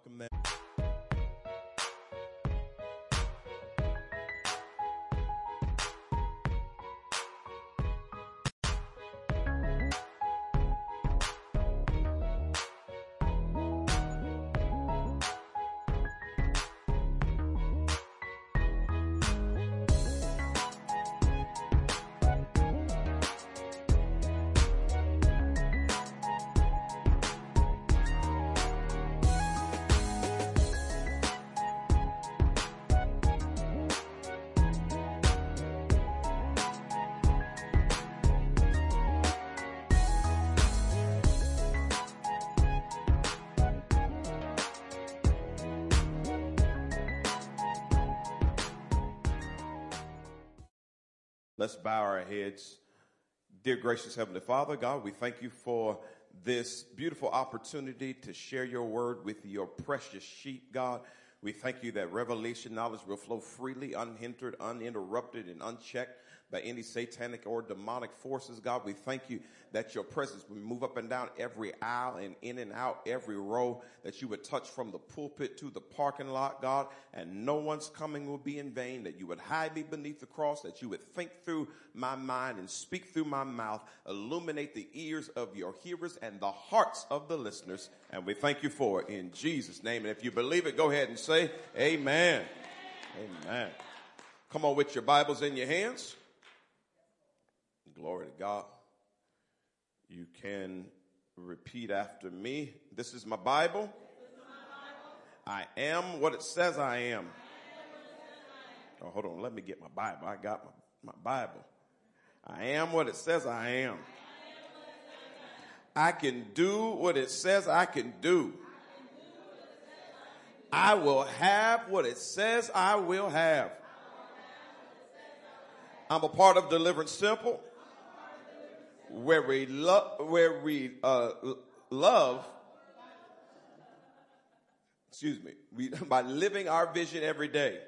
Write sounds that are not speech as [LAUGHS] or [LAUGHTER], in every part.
welcome them. Let's bow our heads. Dear gracious Heavenly Father, God, we thank you for this beautiful opportunity to share your word with your precious sheep, God. We thank you that revelation knowledge will flow freely, unhindered, uninterrupted, and unchecked by any satanic or demonic forces. God, we thank you that your presence will move up and down every aisle and in and out every row, that you would touch from the pulpit to the parking lot, God, and no one's coming will be in vain, that you would hide me beneath the cross, that you would think through my mind and speak through my mouth, illuminate the ears of your hearers and the hearts of the listeners. And we thank you for it in Jesus' name. And if you believe it, go ahead and say amen. Amen. Come on with your Bibles in your hands. Glory to God. You can repeat after me. This is my Bible. I am what it says I am. Oh, hold on. Let me get my Bible. I got my, my Bible. I am what it says I am. I can do what it says I can do. I will have what it says I will have. I'm a part of Deliverance Simple where we love, where we uh, love. Excuse me. We, [LAUGHS] by living our vision every day.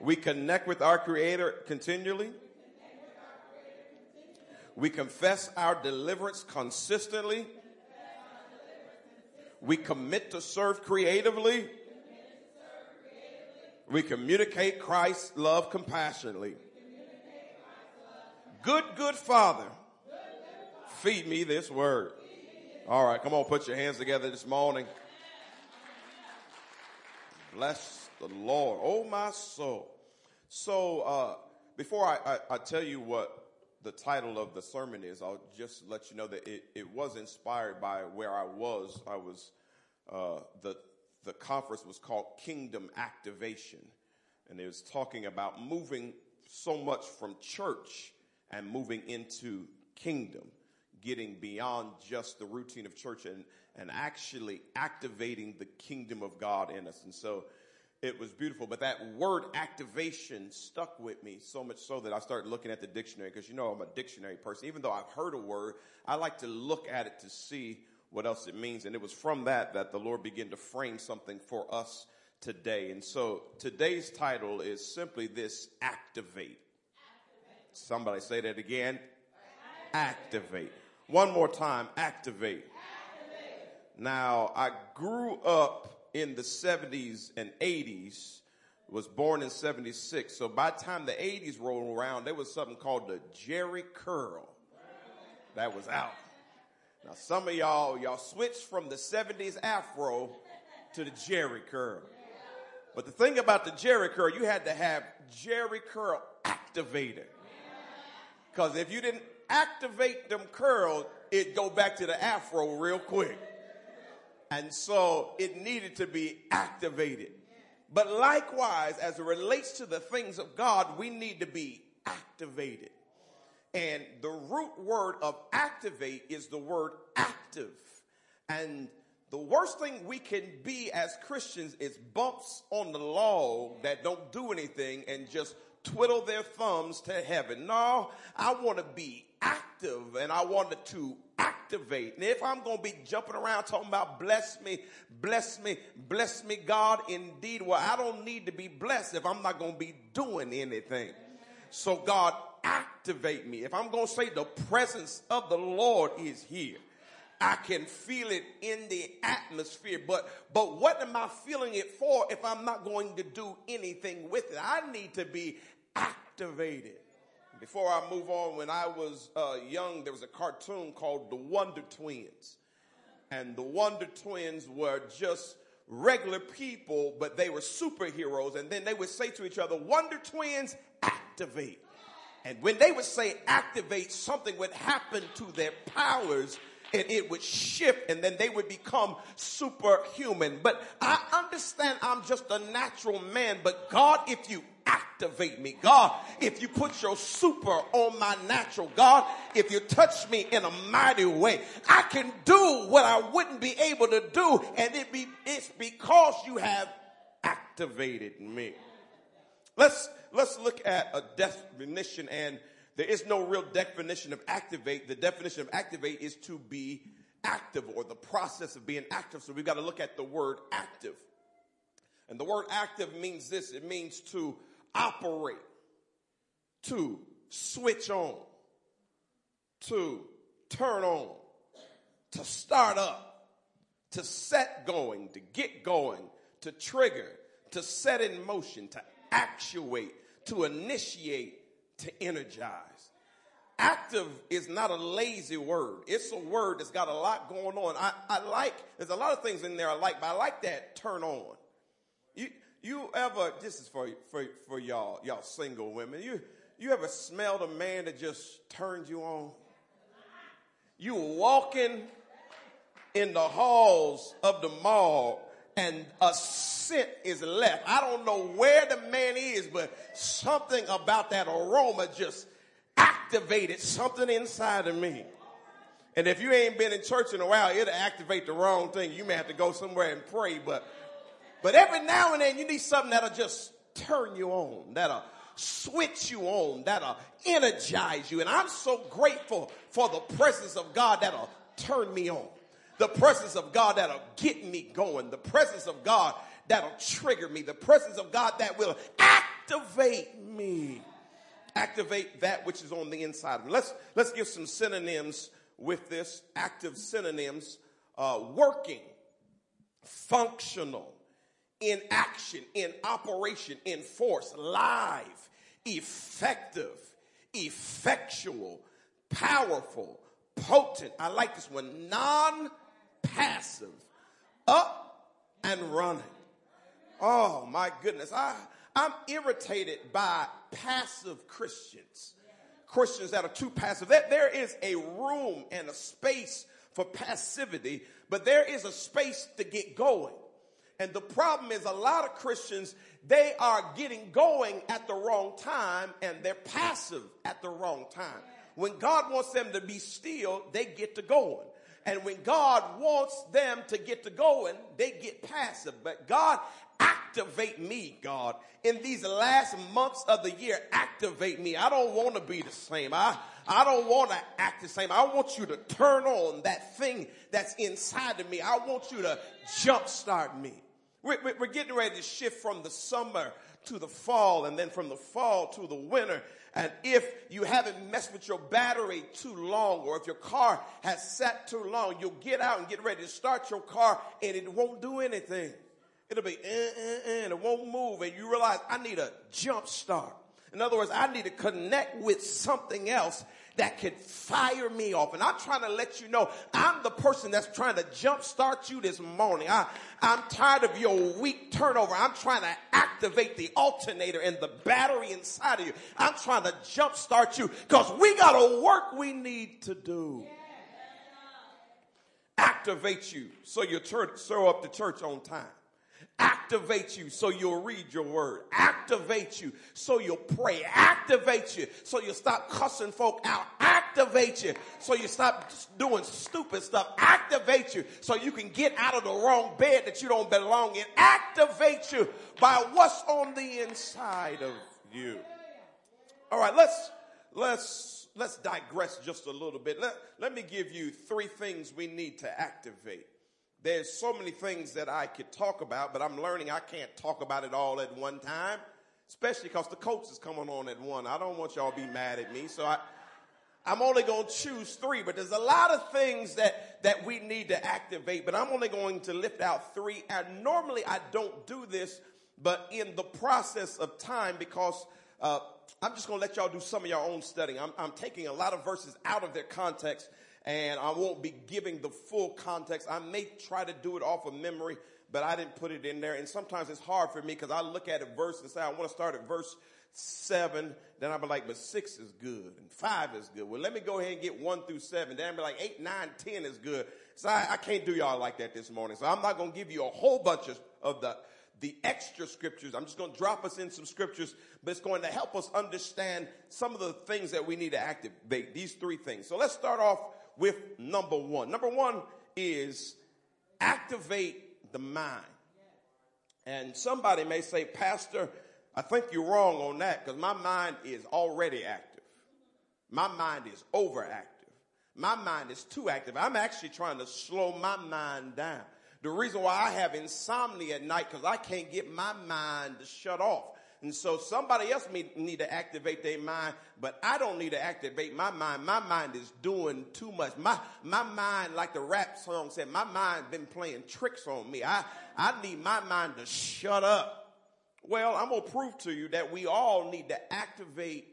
We connect with our Creator continually. We confess our deliverance consistently. We commit to serve creatively. We communicate Christ's love compassionately. Good, good Father, feed me this word. All right, come on, put your hands together this morning. Bless the Lord. Oh, my soul. So, uh, before I, I, I, tell you what the title of the sermon is, I'll just let you know that it, it was inspired by where I was. I was, uh, the, the conference was called Kingdom Activation. And it was talking about moving so much from church and moving into kingdom, getting beyond just the routine of church and, and actually activating the kingdom of God in us. And so it was beautiful, but that word activation stuck with me so much so that I started looking at the dictionary because you know I'm a dictionary person. Even though I've heard a word, I like to look at it to see what else it means. And it was from that that the Lord began to frame something for us today. And so today's title is simply this activate. Somebody say that again. Activate. One more time. Activate. activate. Now, I grew up in the 70s and 80s, was born in 76. So by the time the 80s rolled around, there was something called the Jheri curl. That was out. Now some of y'all, y'all switched from the 70s afro to the Jheri curl. But the thing about the Jheri curl, you had to have Jheri curl activated. Because if you didn't activate them curls, it'd go back to the afro real quick. And so it needed to be activated. But likewise, as it relates to the things of God, we need to be activated. And the root word of activate is the word active. And the worst thing we can be as Christians is bumps on the log that don't do anything and just twiddle their thumbs to heaven. No, I want to be active and I wanted to activate. And if I'm going to be jumping around talking about bless me, bless me, bless me, God, indeed, well, I don't need to be blessed if I'm not going to be doing anything. So God, me. If I'm going to say the presence of the Lord is here, I can feel it in the atmosphere, but, but what am I feeling it for if I'm not going to do anything with it? I need to be activated. Before I move on, when I was uh, young, there was a cartoon called The Wonder Twins. And the Wonder Twins were just regular people, but they were superheroes. And then they would say to each other, Wonder Twins, activate. And when they would say activate, something would happen to their powers and it would shift and then they would become superhuman. But I understand I'm just a natural man, but God, if you activate me, God, if you put your super on my natural, God, if you touch me in a mighty way, I can do what I wouldn't be able to do. And it be, it's because you have activated me. Let's, let's look at a definition and there is no real definition of activate. The definition of activate is to be active or the process of being active. So we've got to look at the word active. And the word active means this. It means to operate, to switch on, to turn on, to start up, to set going, to get going, to trigger, to set in motion, to actuate, to initiate, to energize. Active is not a lazy word. It's a word that's got a lot going on. I, I like, there's a lot of things in there I like, but I like that turn on. You, you ever, this is for, for, for y'all, y'all single women, you, you ever smelled a man that just turned you on? You were walking in the halls of the mall and a scent is left. I don't know where the man is, but something about that aroma just activated something inside of me. And if you ain't been in church in a while, it'll activate the wrong thing. You may have to go somewhere and pray, but, but every now and then you need something that'll just turn you on, that'll switch you on, that'll energize you. And I'm so grateful for the presence of God that'll turn me on the presence of God that'll get me going, the presence of God that'll trigger me, the presence of God that will activate me. Activate that which is on the inside of me. Let's, let's give some synonyms with this. Active synonyms. Uh, working, functional, in action, in operation, in force, live, effective, effectual, powerful, potent. I like this one. Non passive, up and running. Oh my goodness. I, I'm irritated by passive Christians. Christians that are too passive. That there is a room and a space for passivity, but there is a space to get going. And the problem is a lot of Christians, they are getting going at the wrong time and they're passive at the wrong time. When God wants them to be still, they get to going. And when God wants them to get to going, they get passive. But God, activate me, God. In these last months of the year, activate me. I don't want to be the same. I, I don't want to act the same. I want you to turn on that thing that's inside of me. I want you to jumpstart me. We're, we're getting ready to shift from the summer to the fall and then from the fall to the winter. And if you haven't messed with your battery too long, or if your car has sat too long, you'll get out and get ready to start your car and it won't do anything. It'll be, eh, eh, eh, and it won't move. And you realize I need a jump start. In other words, I need to connect with something else that could fire me off. And I'm trying to let you know I'm the person that's trying to jumpstart you this morning. I, I'm tired of your weak turnover. I'm trying to activate the alternator and the battery inside of you. I'm trying to jumpstart you because we got a work we need to do. Activate you so you show up to church on time. Activate you so you'll read your word. Activate you so you'll pray. Activate you so you'll stop cussing folk out. Activate you so you stop doing stupid stuff. Activate you so you can get out of the wrong bed that you don't belong in. Activate you by what's on the inside of you. All right, let's let's let's digress just a little bit. Let, let me give you three things we need to activate. There's so many things that I could talk about, but I'm learning I can't talk about it all at one time, especially because the coach is coming on at one. I don't want y'all to be mad at me, so I, I'm only going to choose three, but there's a lot of things that, that we need to activate, but I'm only going to lift out three. And normally I don't do this, but in the process of time, because uh, I'm just going to let y'all do some of your own studying. I'm, I'm taking a lot of verses out of their context, and I won't be giving the full context. I may try to do it off of memory, but I didn't put it in there. And sometimes it's hard for me because I look at a verse and say, I want to start at verse seven. Then I'll be like, but six is good and five is good. Well, let me go ahead and get one through seven. Then I'll be like, eight, nine, ten is good. So I, I can't do y'all like that this morning. So I'm not going to give you a whole bunch of, of the, the extra scriptures. I'm just going to drop us in some scriptures, but it's going to help us understand some of the things that we need to activate. These three things. So let's start off with number one. Number one is activate the mind. And somebody may say, Pastor, I think you're wrong on that because my mind is already active. My mind is overactive. My mind is too active. I'm actually trying to slow my mind down. The reason why I have insomnia at night because I can't get my mind to shut off. And so somebody else may need to activate their mind, but I don't need to activate my mind. My mind is doing too much. My, my mind, like the rap song said, my mind been playing tricks on me. I, I need my mind to shut up. Well, I'm going to prove to you that we all need to activate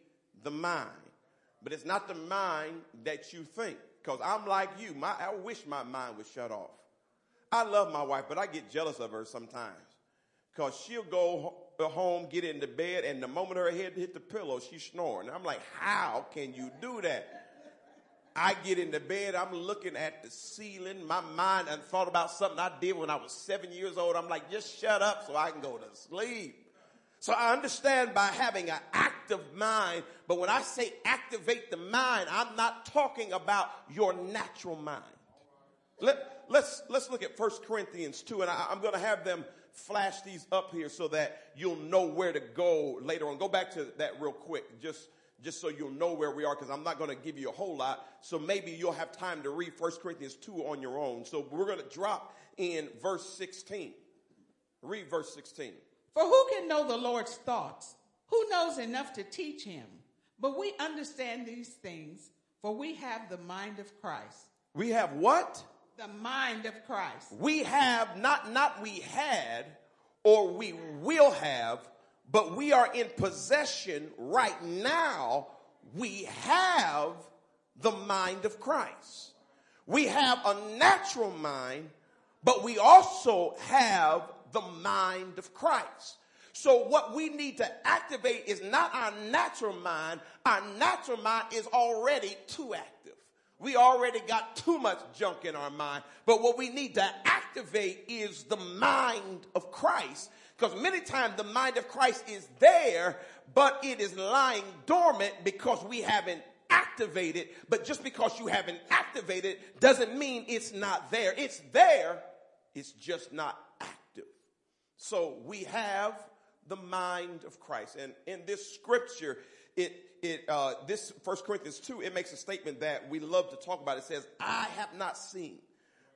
the mind, but it's not the mind that you think. Because I'm like you. My, I wish my mind would shut off. I love my wife, but I get jealous of her sometimes. Because she'll go home, get into bed, and the moment her head hit the pillow, she's snoring. I'm like, how can you do that? I get into bed, I'm looking at the ceiling. My mind and thought about something I did when I was seven years old. I'm like, just shut up so I can go to sleep. So I understand by having an active mind, but when I say activate the mind, I'm not talking about your natural mind. Let, let's, let's look at 1 Corinthians 2, and I, I'm going to have them flash these up here so that you'll know where to go later on. Go back to that real quick, just, just so you'll know where we are, because I'm not going to give you a whole lot. So maybe you'll have time to read 1 Corinthians 2 on your own. So we're going to drop in verse 16. Read verse 16. For who can know the Lord's thoughts? Who knows enough to teach him? But we understand these things, for we have the mind of Christ. We have what? The mind of Christ. We have not not we had or we will have, but we are in possession right now. We have the mind of Christ. We have a natural mind, but we also have the mind of Christ. So what we need to activate is not our natural mind. Our natural mind is already too active. We already got too much junk in our mind. But what we need to activate is the mind of Christ. Because many times the mind of Christ is there, but it is lying dormant because we haven't activated. But just because you haven't activated doesn't mean it's not there. It's there. It's just not active. so we have the mind of Christ. And in this scripture, it, it, uh, this First Corinthians 2, it makes a statement that we love to talk about. It says, I have not seen,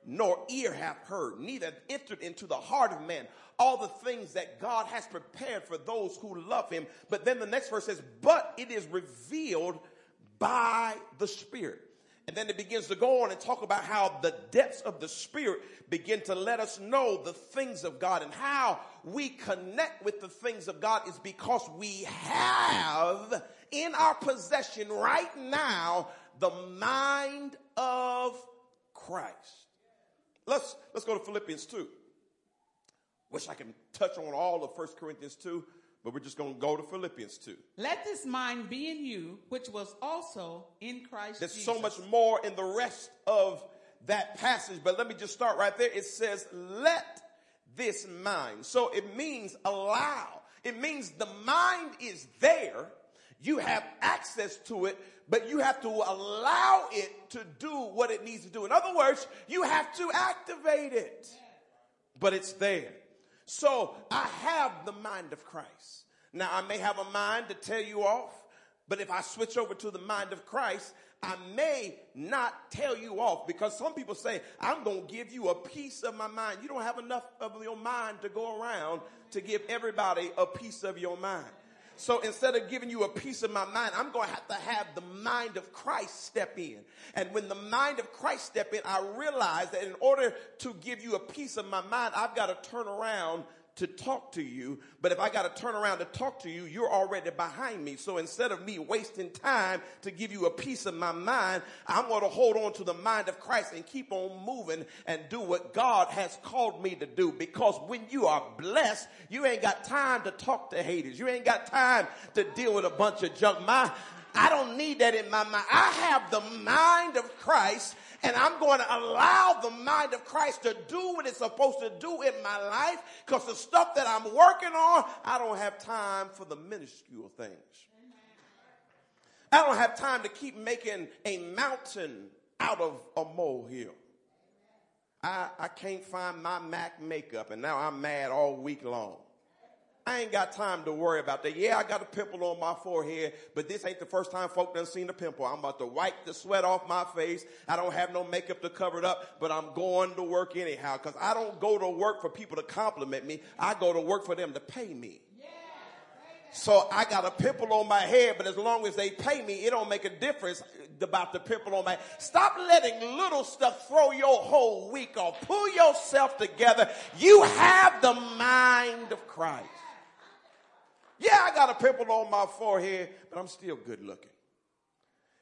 nor ear have heard, neither entered into the heart of man all the things that God has prepared for those who love him. But then the next verse says, but it is revealed by the Spirit. And then it begins to go on and talk about how the depths of the Spirit begin to let us know the things of God and how we connect with the things of God is because we have in our possession right now the mind of Christ. Let's, let's go to Philippians 2. Wish I can touch on all of 1 Corinthians 2 but we're just going to go to Philippians 2. Let this mind be in you, which was also in Christ There's Jesus. so much more in the rest of that passage, but let me just start right there. It says, let this mind. So it means allow. It means the mind is there. You have access to it, but you have to allow it to do what it needs to do. In other words, you have to activate it, but it's there. So I have the mind of Christ. Now I may have a mind to tell you off, but if I switch over to the mind of Christ, I may not tell you off because some people say, I'm going to give you a piece of my mind. You don't have enough of your mind to go around to give everybody a piece of your mind. So instead of giving you a piece of my mind, I'm going to have to have the mind of Christ step in. And when the mind of Christ step in, I realize that in order to give you a piece of my mind, I've got to turn around to talk to you, but if I got to turn around to talk to you, you're already behind me. So instead of me wasting time to give you a piece of my mind, I'm going to hold on to the mind of Christ and keep on moving and do what God has called me to do. Because when you are blessed, you ain't got time to talk to haters. You ain't got time to deal with a bunch of junk. My, I don't need that in my mind. I have the mind of Christ and I'm going to allow the mind of Christ to do what it's supposed to do in my life because the stuff that I'm working on, I don't have time for the minuscule things. I don't have time to keep making a mountain out of a molehill. I, I can't find my Mac makeup and now I'm mad all week long. I ain't got time to worry about that. Yeah, I got a pimple on my forehead, but this ain't the first time folk done seen a pimple. I'm about to wipe the sweat off my face. I don't have no makeup to cover it up, but I'm going to work anyhow because I don't go to work for people to compliment me. I go to work for them to pay me. So I got a pimple on my head, but as long as they pay me, it don't make a difference about the pimple on my head. Stop letting little stuff throw your whole week off. Pull yourself together. You have the mind of Christ. Yeah, I got a pimple on my forehead, but I'm still good looking.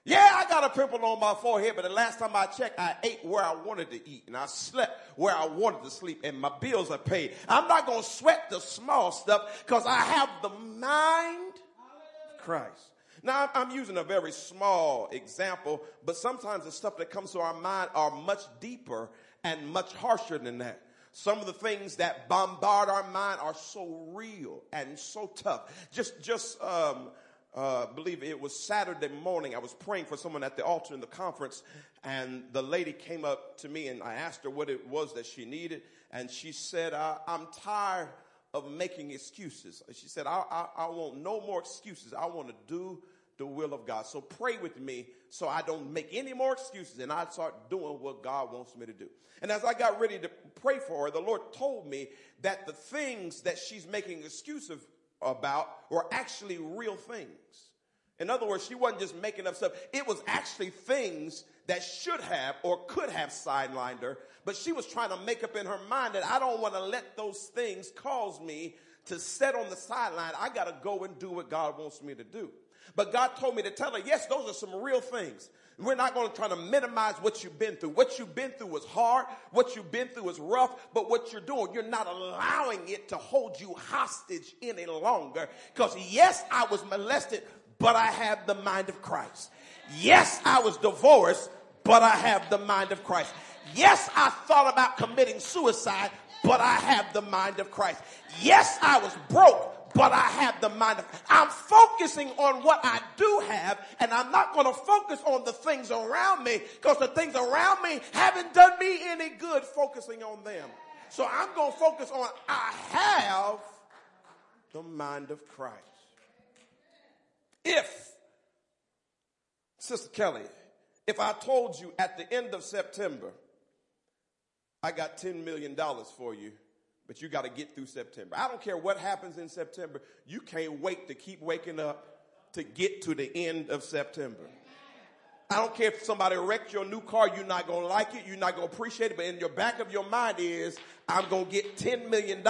Yeah, I got a pimple on my forehead, but the last time I checked, I ate where I wanted to eat and I slept where I wanted to sleep and my bills are paid. I'm not going to sweat the small stuff because I have the mind of Christ. Now, I'm using a very small example, but sometimes the stuff that comes to our mind are much deeper and much harsher than that. Some of the things that bombard our mind are so real and so tough. Just, just, um, uh, believe it was Saturday morning. I was praying for someone at the altar in the conference, and the lady came up to me and I asked her what it was that she needed, and she said, I, am tired of making excuses." She said, I, I, "I want no more excuses. I want to do the will of God. So pray with me so I don't make any more excuses and I start doing what God wants me to do. And as I got ready to pray for her, the Lord told me that the things that she's making excuses about were actually real things. In other words, she wasn't just making up stuff. It was actually things that should have or could have sidelined her, but she was trying to make up in her mind that I don't want to let those things cause me to sit on the sideline. I got to go and do what God wants me to do. But God told me to tell her, yes, those are some real things. We're not going to try to minimize what you've been through. What you've been through was hard. What you've been through is rough. But what you're doing, you're not allowing it to hold you hostage any longer. Because yes, I was molested, but I have the mind of Christ. Yes, I was divorced, but I have the mind of Christ. Yes, I thought about committing suicide, but I have the mind of Christ. Yes, I was broke, but I have the mind I'm focusing on what I do have and I'm not going to focus on the things around me because the things around me haven't done me any good focusing on them. So I'm going to focus on I have the mind of Christ. If, Sister Kelly, if I told you at the end of September, I got $10 million for you, but you got to get through September. I don't care what happens in September. You can't wait to keep waking up to get to the end of September. I don't care if somebody wrecked your new car, you're not going to like it, you're not going to appreciate it, but in your back of your mind is, I'm going to get $10 million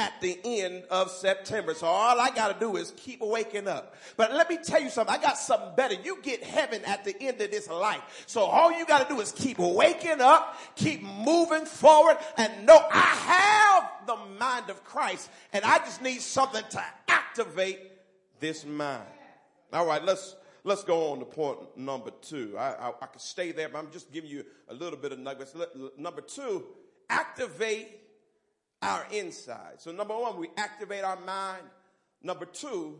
at the end of September. So all I got to do is keep waking up. But let me tell you something. I got something better. You get heaven at the end of this life. So all you got to do is keep waking up, keep moving forward and know I have the mind of Christ and I just need something to activate this mind. All right, let's let's go on to point number two. I, I, I could stay there, but I'm just giving you a little bit of nuggets. Number two, activate our inside. So number one, we activate our mind. Number two,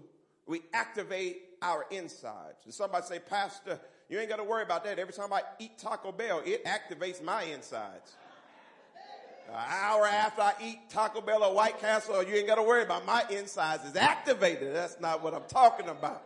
we activate our insides. And somebody say, Pastor, you ain't got to worry about that. Every time I eat Taco Bell, it activates my insides. An hour after I eat Taco Bell or White Castle, you ain't got to worry about my insides is activated. That's not what I'm talking about.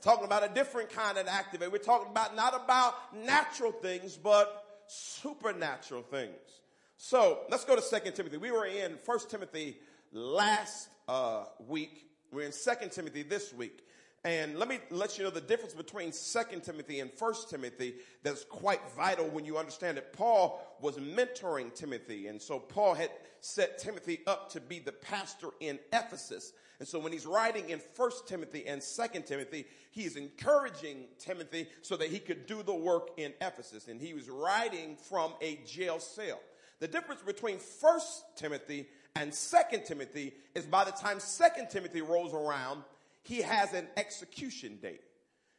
talking about a different kind of activate. We're talking about not about natural things, but supernatural things. So let's go to Second Timothy. We were in First Timothy last uh, week, We're in Second Timothy this week. And let me let you know the difference between Second Timothy and First Timothy that's quite vital when you understand it. Paul was mentoring Timothy, and so Paul had set Timothy up to be the pastor in Ephesus. And so when he's writing in First Timothy and Second Timothy, he's encouraging Timothy so that he could do the work in Ephesus. And he was writing from a jail cell. The difference between First Timothy and Second Timothy is by the time Second Timothy rolls around, he has an execution date.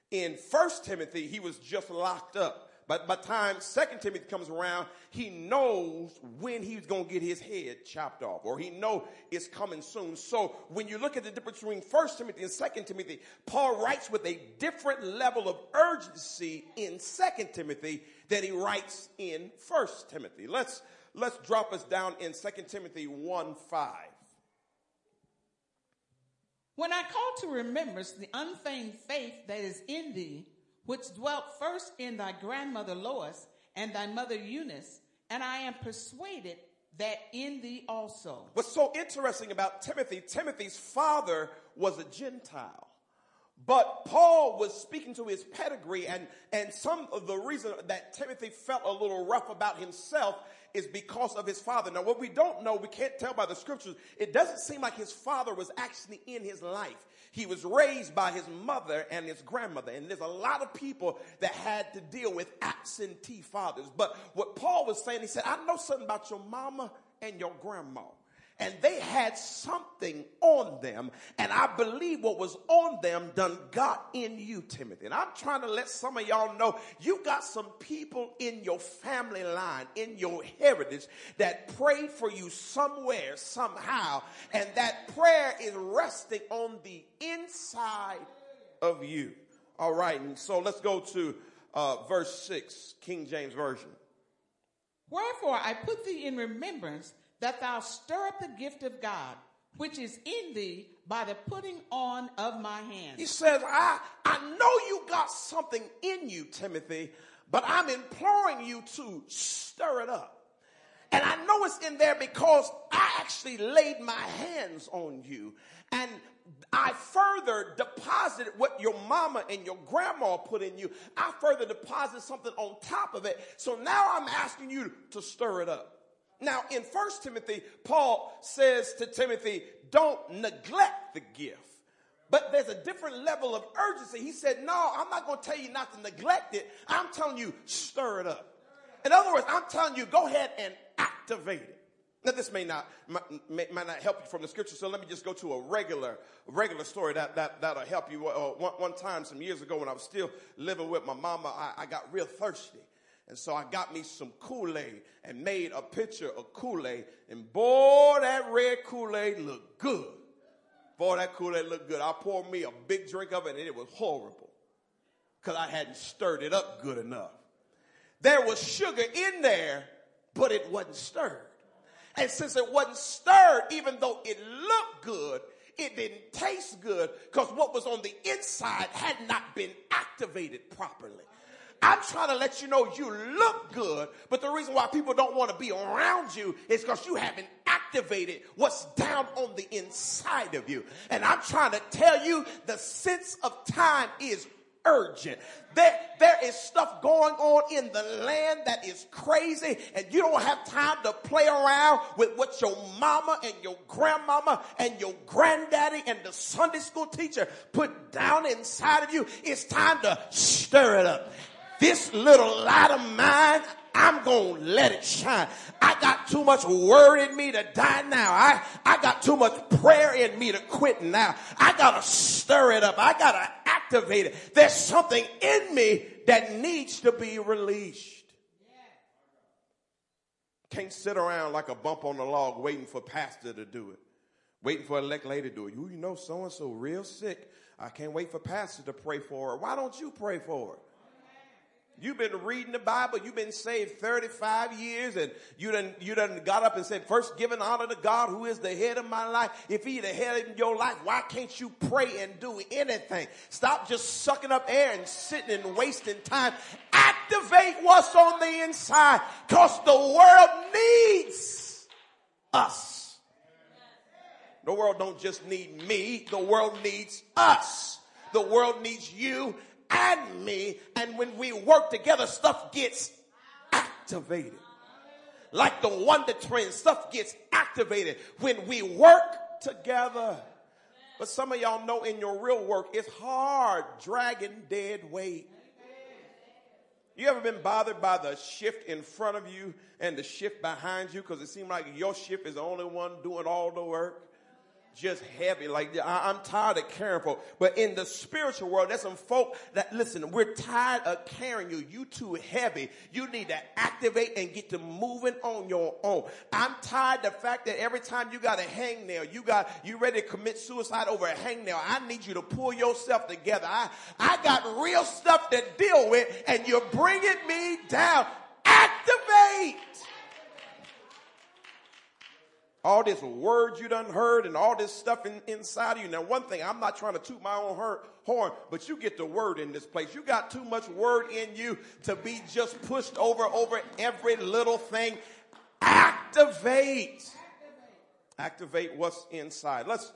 In First Timothy, he was just locked up. But by the time Second Timothy comes around, he knows when he's going to get his head chopped off, or he know it's coming soon. So when you look at the difference between First Timothy and Second Timothy, Paul writes with a different level of urgency in Second Timothy than he writes in First Timothy. Let's let's drop us down in Second Timothy one five. When I call to remembrance the unfeigned faith that is in thee, which dwelt first in thy grandmother Lois and thy mother Eunice, and I am persuaded that in thee also. What's so interesting about Timothy, Timothy's father was a Gentile. But Paul was speaking to his pedigree and, and some of the reason that Timothy felt a little rough about himself is because of his father. Now, what we don't know, we can't tell by the scriptures, it doesn't seem like his father was actually in his life. He was raised by his mother and his grandmother. And there's a lot of people that had to deal with absentee fathers. But what Paul was saying, he said, I know something about your mama and your grandma and they had something on them. And I believe what was on them done got in you, Timothy. And I'm trying to let some of y'all know you got some people in your family line, in your heritage that prayed for you somewhere, somehow. And that prayer is resting on the inside of you. All right. And so let's go to uh, verse 6, King James Version. Wherefore I put thee in remembrance that thou stir up the gift of God, which is in thee by the putting on of my hands. He says, I, I know you got something in you, Timothy, but I'm imploring you to stir it up. And I know it's in there because I actually laid my hands on you. And I further deposited what your mama and your grandma put in you. I further deposited something on top of it. So now I'm asking you to stir it up. Now, in First Timothy, Paul says to Timothy, don't neglect the gift. But there's a different level of urgency. He said, no, I'm not going to tell you not to neglect it. I'm telling you, stir it up. In other words, I'm telling you, go ahead and activate it. Now, this may not might not help you from the scripture, so let me just go to a regular regular story that that that'll help you. Uh, one, one time, some years ago, when I was still living with my mama, I, I got real thirsty, and so I got me some Kool Aid and made a picture of Kool Aid. And boy, that red Kool Aid looked good. Boy, that Kool Aid looked good. I poured me a big drink of it and it was horrible because I hadn't stirred it up good enough. There was sugar in there, but it wasn't stirred. And since it wasn't stirred, even though it looked good, it didn't taste good because what was on the inside had not been activated properly. I'm trying to let you know you look good, but the reason why people don't want to be around you is because you haven't activated what's down on the inside of you. And I'm trying to tell you the sense of time is urgent. There, there is stuff going on in the land that is crazy and you don't have time to play around with what your mama and your grandmama and your granddaddy and the Sunday school teacher put down inside of you. It's time to stir it up this little light of mine, I'm going to let it shine. I got too much word in me to die now. I, I got too much prayer in me to quit now. I got to stir it up. I got to activate it. There's something in me that needs to be released. Can't sit around like a bump on the log waiting for pastor to do it. Waiting for elect lady to do it. You, you know so and so real sick. I can't wait for pastor to pray for her. Why don't you pray for her? You've been reading the Bible. You've been saved 35 years and you done, you done got up and said, first giving honor to God who is the head of my life. If he the head of your life, why can't you pray and do anything? Stop just sucking up air and sitting and wasting time. Activate what's on the inside because the world needs us. The world don't just need me. The world needs us. The world needs you and me. And when we work together, stuff gets activated. Like the Wonder Twins, stuff gets activated when we work together. But some of y'all know in your real work, it's hard dragging dead weight. You ever been bothered by the shift in front of you and the shift behind you because it seemed like your shift is the only one doing all the work? Just heavy. Like I, am tired of caring for. But in the spiritual world, there's some folk that listen. We're tired of carrying you. You too heavy. You need to activate and get to moving on your own. I'm tired the fact that every time you got a hangnail, you got you ready to commit suicide over a hangnail. I need you to pull yourself together. I I got real stuff to deal with, and you're bringing me down. Activate all this words you done heard and all this stuff in, inside of you. Now, one thing, I'm not trying to toot my own horn, but you get the word in this place. You got too much word in you to be just pushed over, over every little thing. Activate. Activate what's inside. Let's,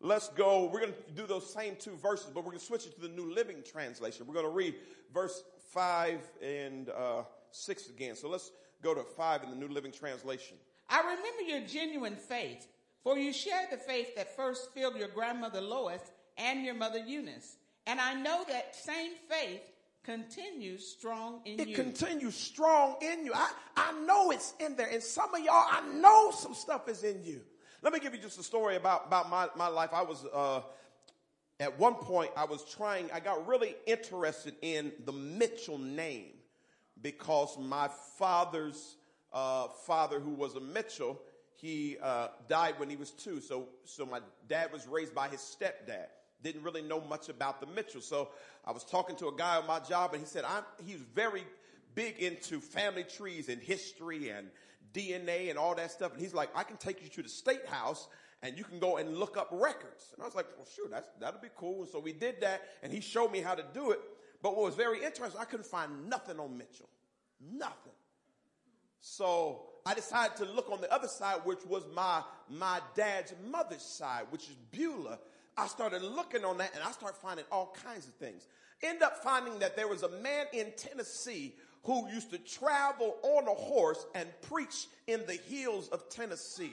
let's go. We're going to do those same two verses, but we're going to switch it to the New Living Translation. We're going to read verse 5 and uh, 6 again. So let's go to 5 in the New Living Translation. I remember your genuine faith, for you shared the faith that first filled your grandmother Lois and your mother Eunice. And I know that same faith continues strong in it you. It continues strong in you. I, I know it's in there. And some of y'all, I know some stuff is in you. Let me give you just a story about, about my, my life. I was, uh, at one point, I was trying, I got really interested in the Mitchell name because my father's uh, father, who was a Mitchell, he uh, died when he was two. So, so my dad was raised by his stepdad. Didn't really know much about the Mitchell. So I was talking to a guy on my job, and he said I'm, he's very big into family trees and history and DNA and all that stuff. And he's like, I can take you to the state house and you can go and look up records. And I was like, well, sure, that's, that'll be cool. And so we did that, and he showed me how to do it. But what was very interesting, I couldn't find nothing on Mitchell. Nothing. So I decided to look on the other side, which was my, my dad's mother's side, which is Beulah. I started looking on that and I started finding all kinds of things. End up finding that there was a man in Tennessee who used to travel on a horse and preach in the hills of Tennessee.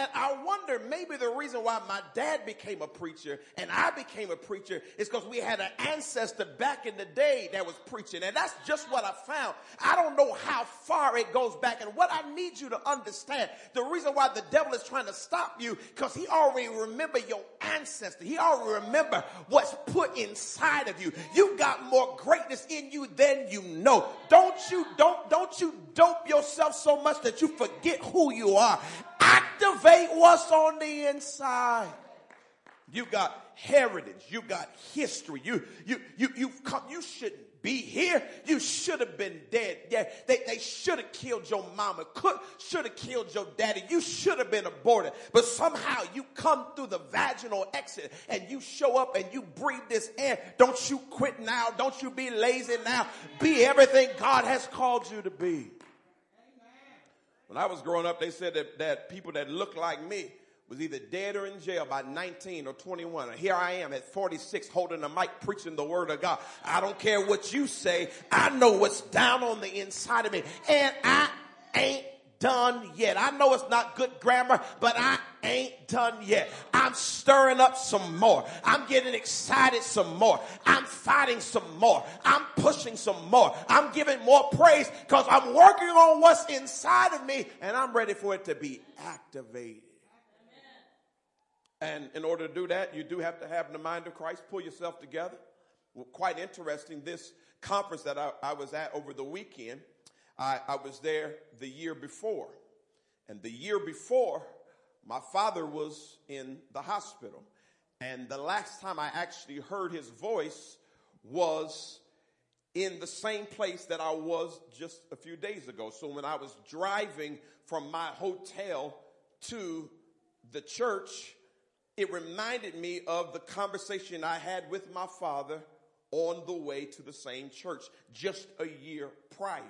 And I wonder maybe the reason why my dad became a preacher and I became a preacher is because we had an ancestor back in the day that was preaching. And that's just what I found. I don't know how far it goes back. And what I need you to understand, the reason why the devil is trying to stop you, because he already remember your ancestor. He already remember what's put inside of you. You got more greatness in you than you know. Don't you, don't, don't you dope yourself so much that you forget who you are. Activate what's on the inside. You got heritage. You got history. You, you, you, you've come, you shouldn't be here. You should have been dead. Yeah, they, they should have killed your mama. Could, should have killed your daddy. You should have been aborted. But somehow you come through the vaginal exit and you show up and you breathe this air. Don't you quit now. Don't you be lazy now. Be everything God has called you to be. When I was growing up, they said that, that people that looked like me was either dead or in jail by 19 or 21. And here I am at 46 holding a mic preaching the word of God. I don't care what you say. I know what's down on the inside of me. And I ain't done yet. I know it's not good grammar, but I ain't done yet. I'm stirring up some more. I'm getting excited some more. I'm fighting some more. I'm pushing some more. I'm giving more praise because I'm working on what's inside of me and I'm ready for it to be activated. And in order to do that, you do have to have the mind of Christ. Pull yourself together. Well, quite interesting. This conference that I, I was at over the weekend, I, I was there the year before. And the year before, my father was in the hospital. And the last time I actually heard his voice was in the same place that I was just a few days ago. So when I was driving from my hotel to the church, it reminded me of the conversation I had with my father on the way to the same church just a year prior.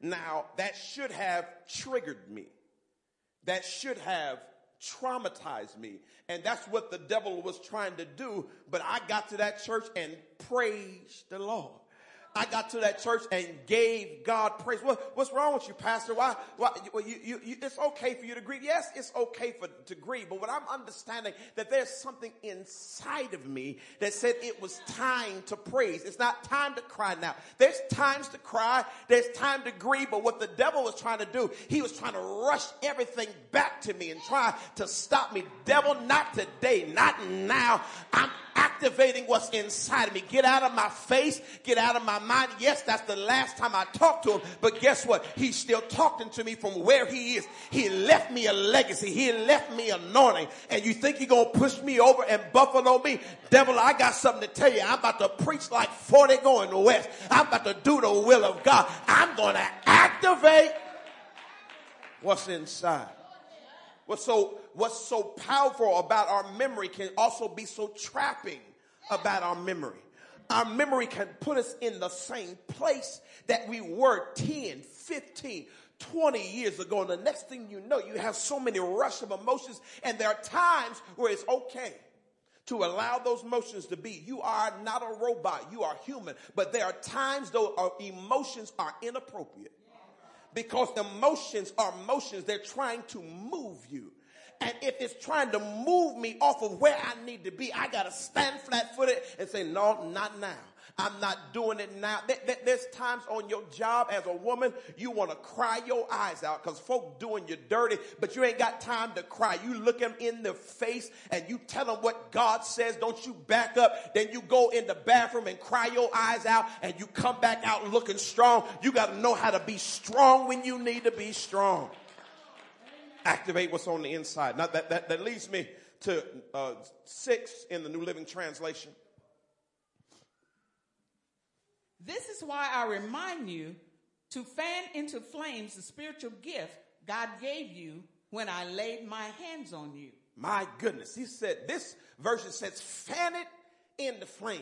Now, that should have triggered me. That should have traumatized me. And that's what the devil was trying to do. But I got to that church and praised the Lord. I got to that church and gave God praise. What, what's wrong with you, Pastor? Why? why you, you, you, it's okay for you to grieve. Yes, it's okay for to grieve. But what I'm understanding that there's something inside of me that said it was time to praise. It's not time to cry now. There's times to cry. There's time to grieve. But what the devil was trying to do, he was trying to rush everything back to me and try to stop me. Devil, not today, not now. I'm activating what's inside of me. Get out of my face. Get out of my mind. Yes, that's the last time I talked to him. But guess what? He's still talking to me from where he is. He left me a legacy. He left me anointing. And you think you're going to push me over and buffalo me? Devil, I got something to tell you. I'm about to preach like 40 going west. I'm about to do the will of God. I'm going to activate what's inside. What's so, what's so powerful about our memory can also be so trapping about our memory. Our memory can put us in the same place that we were 10, 15, 20 years ago. And the next thing you know, you have so many rush of emotions and there are times where it's okay to allow those emotions to be. You are not a robot. You are human. But there are times though our emotions are inappropriate because emotions are emotions. They're trying to move you. And if it's trying to move me off of where I need to be, I got to stand flat footed and say, no, not now. I'm not doing it now. There's times on your job as a woman, you want to cry your eyes out because folk doing you dirty, but you ain't got time to cry. You look them in the face and you tell them what God says. Don't you back up. Then you go in the bathroom and cry your eyes out and you come back out looking strong. You got to know how to be strong when you need to be strong. Activate what's on the inside. Now that, that, that leads me to uh, six in the New Living Translation. This is why I remind you to fan into flames the spiritual gift God gave you when I laid my hands on you. My goodness. He said, this version says, fan it in the flames.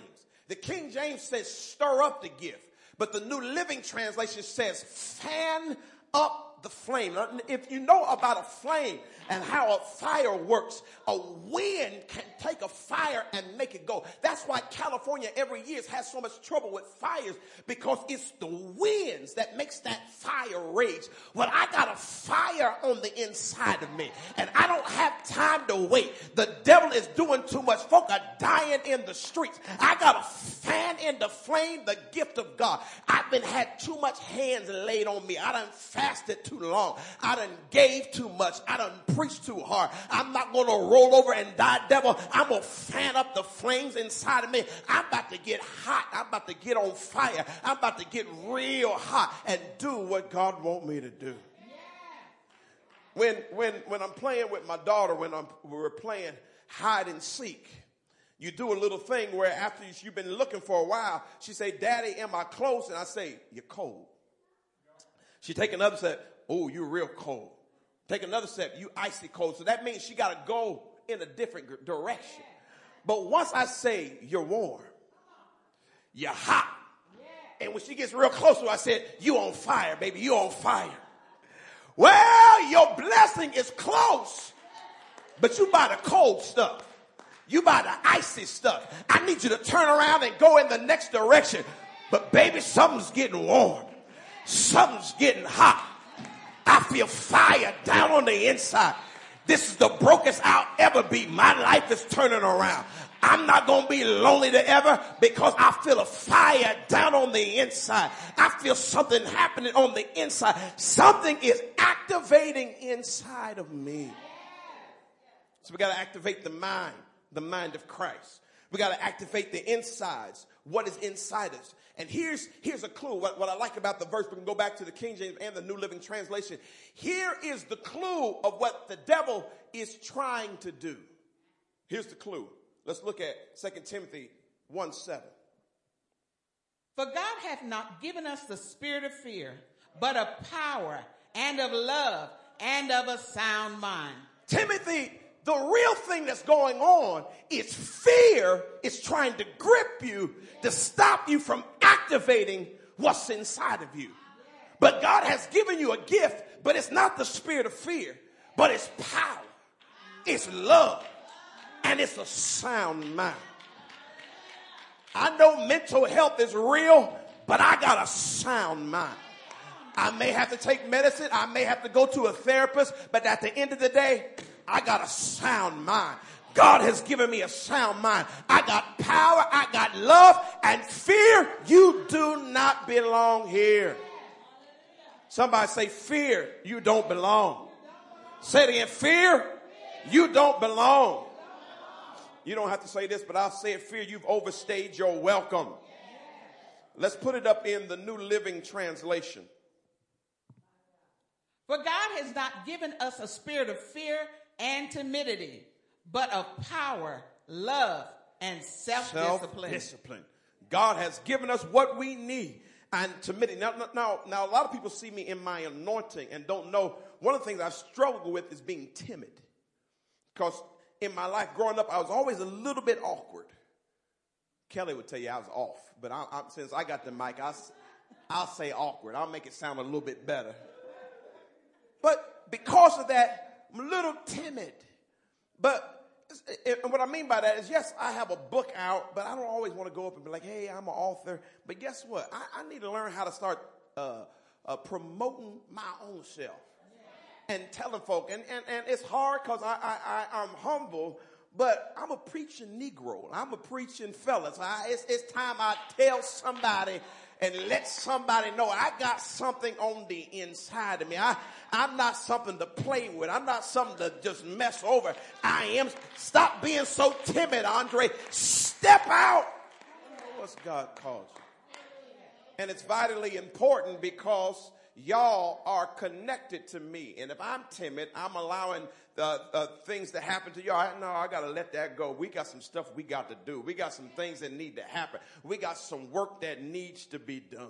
The King James says, stir up the gift. But the New Living Translation says, fan up the flame. If you know about a flame and how a fire works, a wind can take a fire and make it go. That's why California every year has so much trouble with fires because it's the winds that makes that fire rage. Well, I got a fire on the inside of me and I don't have time to wait. The devil is doing too much. Folk are dying in the streets. I got to fan in the flame the gift of God. I've been had too much hands laid on me. I done fasted too long. I done gave too much. I done preached too hard. I'm not going to roll over and die, devil. I'm going to fan up the flames inside of me. I'm about to get hot. I'm about to get on fire. I'm about to get real hot and do what God want me to do. When, when, when I'm playing with my daughter, when I'm, we're playing hide and seek, you do a little thing where after you've been looking for a while, she say, daddy, am I close? And I say, you're cold. She take another step. Oh, you're real cold. Take another step. You icy cold. So that means she got to go in a different direction. But once I say you're warm, you're hot. And when she gets real close to her, I said, you on fire, baby. You on fire. Well, your blessing is close, but you buy the cold stuff. You buy the icy stuff. I need you to turn around and go in the next direction. But baby, something's getting warm. Something's getting hot. I feel fire down on the inside. This is the brokest I'll ever be. My life is turning around. I'm not going to be lonely to ever because I feel a fire down on the inside. I feel something happening on the inside. Something is activating inside of me. So we got to activate the mind, the mind of Christ. We got to activate the insides, what is inside us. And here's, here's a clue. What, what I like about the verse, we can go back to the King James and the New Living Translation. Here is the clue of what the devil is trying to do. Here's the clue. Let's look at 2 Timothy 1 7. For God hath not given us the spirit of fear, but of power and of love and of a sound mind. Timothy, the real thing that's going on is fear is trying to grip you to stop you from activating what's inside of you. But God has given you a gift, but it's not the spirit of fear, but it's power it's love and it's a sound mind. I know mental health is real, but I got a sound mind. I may have to take medicine. I may have to go to a therapist, but at the end of the day, I got a sound mind. God has given me a sound mind. I got power. I got love and fear. You do not belong here. Somebody say fear. You don't belong. Say it again. Fear. You don't belong. You don't have to say this, but I'll say it. Fear. You've overstayed your welcome. Let's put it up in the New Living Translation. For God has not given us a spirit of fear and timidity, but of power, love, and self-discipline. Self-discipline. God has given us what we need and timidity. Now, now, now, a lot of people see me in my anointing and don't know. One of the things I struggle with is being timid. Because in my life growing up, I was always a little bit awkward. Kelly would tell you I was off, but I, I, since I got the mic, I, I'll say awkward. I'll make it sound a little bit better. But because of that, I'm a little timid. But and what I mean by that is, yes, I have a book out, but I don't always want to go up and be like, hey, I'm an author. But guess what? I, I need to learn how to start uh, uh, promoting my own self and telling folk. And, and, and it's hard because I, I, I, I'm humble, but I'm a preaching Negro. I'm a preaching fella. So I, it's, it's time I tell somebody and let somebody know I got something on the inside of me. I, I'm not something to play with. I'm not something to just mess over. I am. Stop being so timid, Andre. Step out. What's God called you? And it's vitally important because y'all are connected to me. And if I'm timid, I'm allowing the uh, things to happen to y'all. No, I got to let that go. We got some stuff we got to do. We got some things that need to happen. We got some work that needs to be done.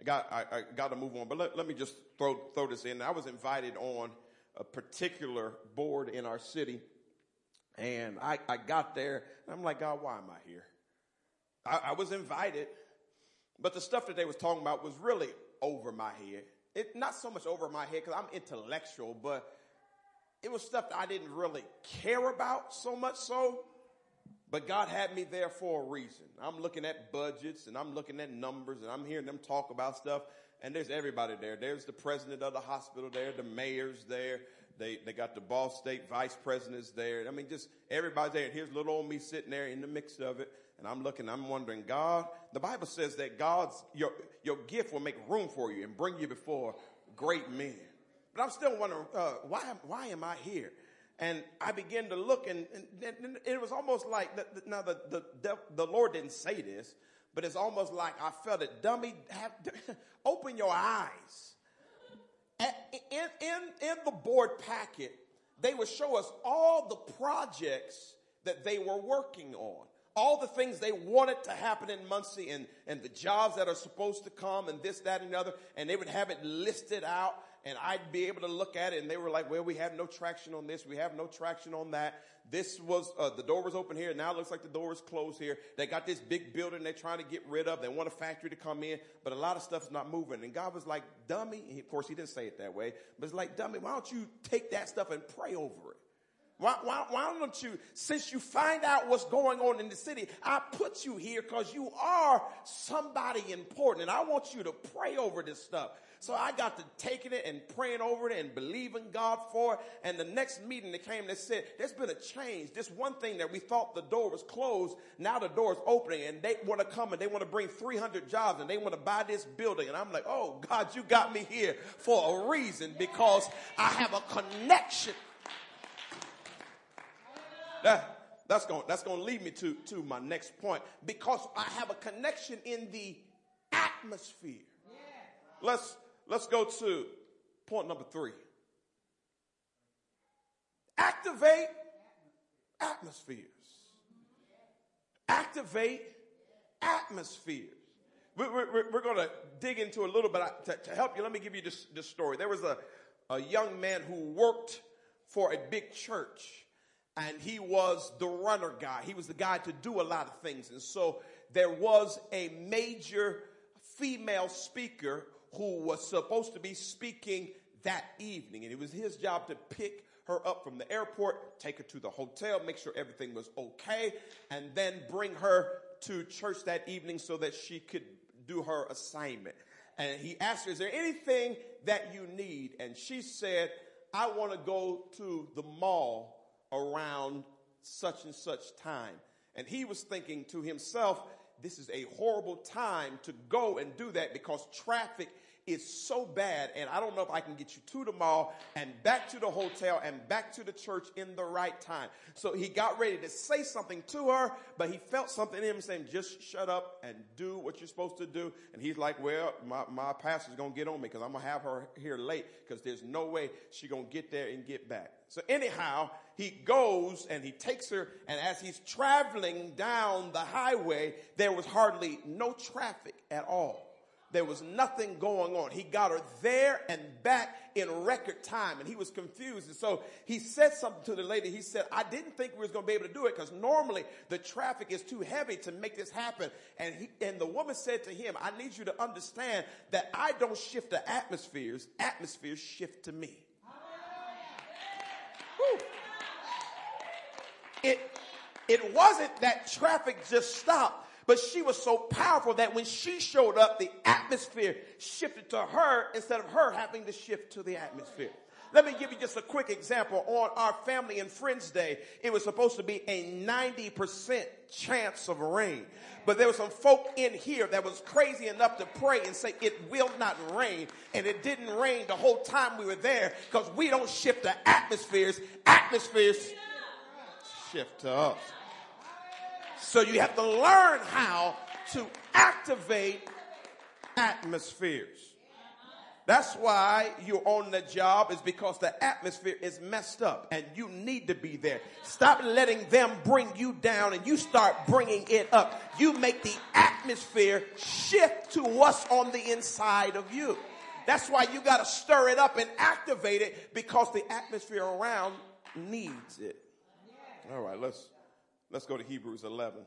I got, I, I got to move on, but let, let me just throw, throw this in. I was invited on a particular board in our city, and I, I got there, and I'm like, God, why am I here? I, I was invited, but the stuff that they was talking about was really over my head. It, not so much over my head because I'm intellectual, but it was stuff that I didn't really care about so much so. But God had me there for a reason. I'm looking at budgets and I'm looking at numbers and I'm hearing them talk about stuff. And there's everybody there. There's the president of the hospital there, the mayor's there. They, they got the Ball State vice presidents there. I mean, just everybody's there. And here's little old me sitting there in the mix of it. And I'm looking, I'm wondering, God, the Bible says that God's, your, your gift will make room for you and bring you before great men. But I'm still wondering, uh, why, why am I here? And I began to look and, and, and it was almost like, the, the, now the, the, the Lord didn't say this, but it's almost like I felt it. Dummy, have, [LAUGHS] open your eyes. In, in, in the board packet, they would show us all the projects that they were working on all the things they wanted to happen in Muncie and, and the jobs that are supposed to come and this, that, and the other. And they would have it listed out and I'd be able to look at it and they were like, well, we have no traction on this. We have no traction on that. This was, uh, the door was open here. Now it looks like the door is closed here. They got this big building they're trying to get rid of. They want a factory to come in, but a lot of stuff is not moving. And God was like, dummy. Of course, he didn't say it that way, but it's like, dummy, why don't you take that stuff and pray over it? Why, why, why, don't you, since you find out what's going on in the city, I put you here because you are somebody important and I want you to pray over this stuff. So I got to taking it and praying over it and believing God for it. And the next meeting that came, they said, there's been a change. This one thing that we thought the door was closed, now the door is opening and they want to come and they want to bring 300 jobs and they want to buy this building. And I'm like, oh God, you got me here for a reason because I have a connection that, that's going that's going to lead me to, to my next point because I have a connection in the atmosphere. Let's let's go to point number three. Activate atmospheres. Activate atmospheres. We're, we're, we're going to dig into a little bit uh, to, to, help you. Let me give you this, this story. There was a, a young man who worked for a big church and he was the runner guy. He was the guy to do a lot of things. And so there was a major female speaker who was supposed to be speaking that evening. And it was his job to pick her up from the airport, take her to the hotel, make sure everything was okay, and then bring her to church that evening so that she could do her assignment. And he asked her, is there anything that you need? And she said, I want to go to the mall around such and such time. And he was thinking to himself, this is a horrible time to go and do that because traffic is so bad and I don't know if I can get you to the mall and back to the hotel and back to the church in the right time. So he got ready to say something to her, but he felt something in him saying, just shut up and do what you're supposed to do. And he's like, well, my, my pastor's going to get on me because I'm going to have her here late because there's no way she's going to get there and get back. So anyhow, he goes and he takes her and as he's traveling down the highway, there was hardly no traffic at all. There was nothing going on. He got her there and back in record time and he was confused. And so he said something to the lady. He said, I didn't think we was going to be able to do it because normally the traffic is too heavy to make this happen. And he, and the woman said to him, I need you to understand that I don't shift the atmospheres. Atmospheres shift to me. It, it wasn't that traffic just stopped. But she was so powerful that when she showed up, the atmosphere shifted to her instead of her having to shift to the atmosphere. Let me give you just a quick example. On our Family and Friends Day, it was supposed to be a 90% chance of rain. But there were some folk in here that was crazy enough to pray and say, it will not rain. And it didn't rain the whole time we were there because we don't shift the atmospheres. Atmospheres shift to us. So you have to learn how to activate atmospheres. That's why you're on the job is because the atmosphere is messed up and you need to be there. Stop letting them bring you down and you start bringing it up. You make the atmosphere shift to what's on the inside of you. That's why you got to stir it up and activate it because the atmosphere around needs it. All right, let's Let's go to Hebrews 11.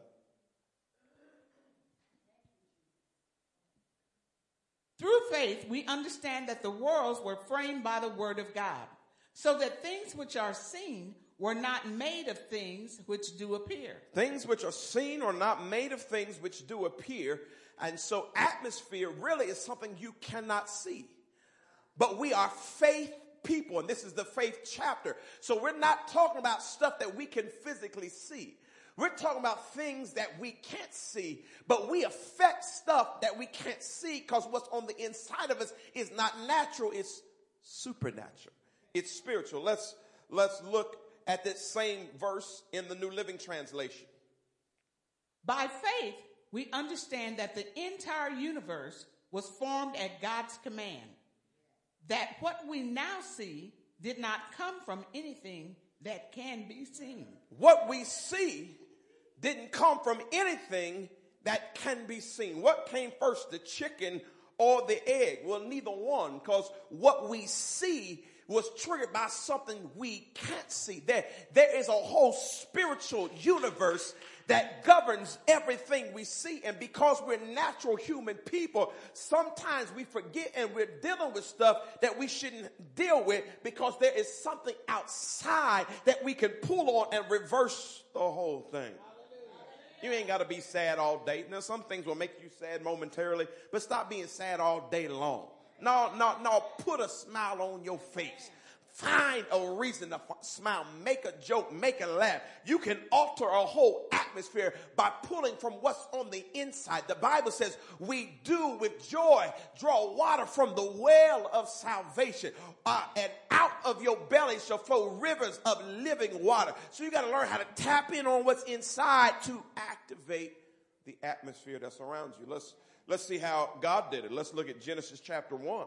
Through faith, we understand that the worlds were framed by the word of God, so that things which are seen were not made of things which do appear. Things which are seen are not made of things which do appear. And so atmosphere really is something you cannot see. But we are faith people, and this is the faith chapter. So we're not talking about stuff that we can physically see. We're talking about things that we can't see, but we affect stuff that we can't see because what's on the inside of us is not natural, it's supernatural. It's spiritual. Let's, let's look at this same verse in the New Living Translation. By faith, we understand that the entire universe was formed at God's command. That what we now see did not come from anything that can be seen. What we see didn't come from anything that can be seen. What came first, the chicken or the egg? Well, neither one, because what we see was triggered by something we can't see. There, there is a whole spiritual universe that governs everything we see. And because we're natural human people, sometimes we forget and we're dealing with stuff that we shouldn't deal with because there is something outside that we can pull on and reverse the whole thing. You ain't got to be sad all day. Now, some things will make you sad momentarily, but stop being sad all day long. No, no, no. Put a smile on your face. Find a reason to smile. Make a joke. Make a laugh. You can alter a whole atmosphere by pulling from what's on the inside. The Bible says we do with joy draw water from the well of salvation. Uh, and out of your belly shall flow rivers of living water. So you got to learn how to tap in on what's inside to activate the atmosphere that surrounds you. Let's, let's see how God did it. Let's look at Genesis chapter 1.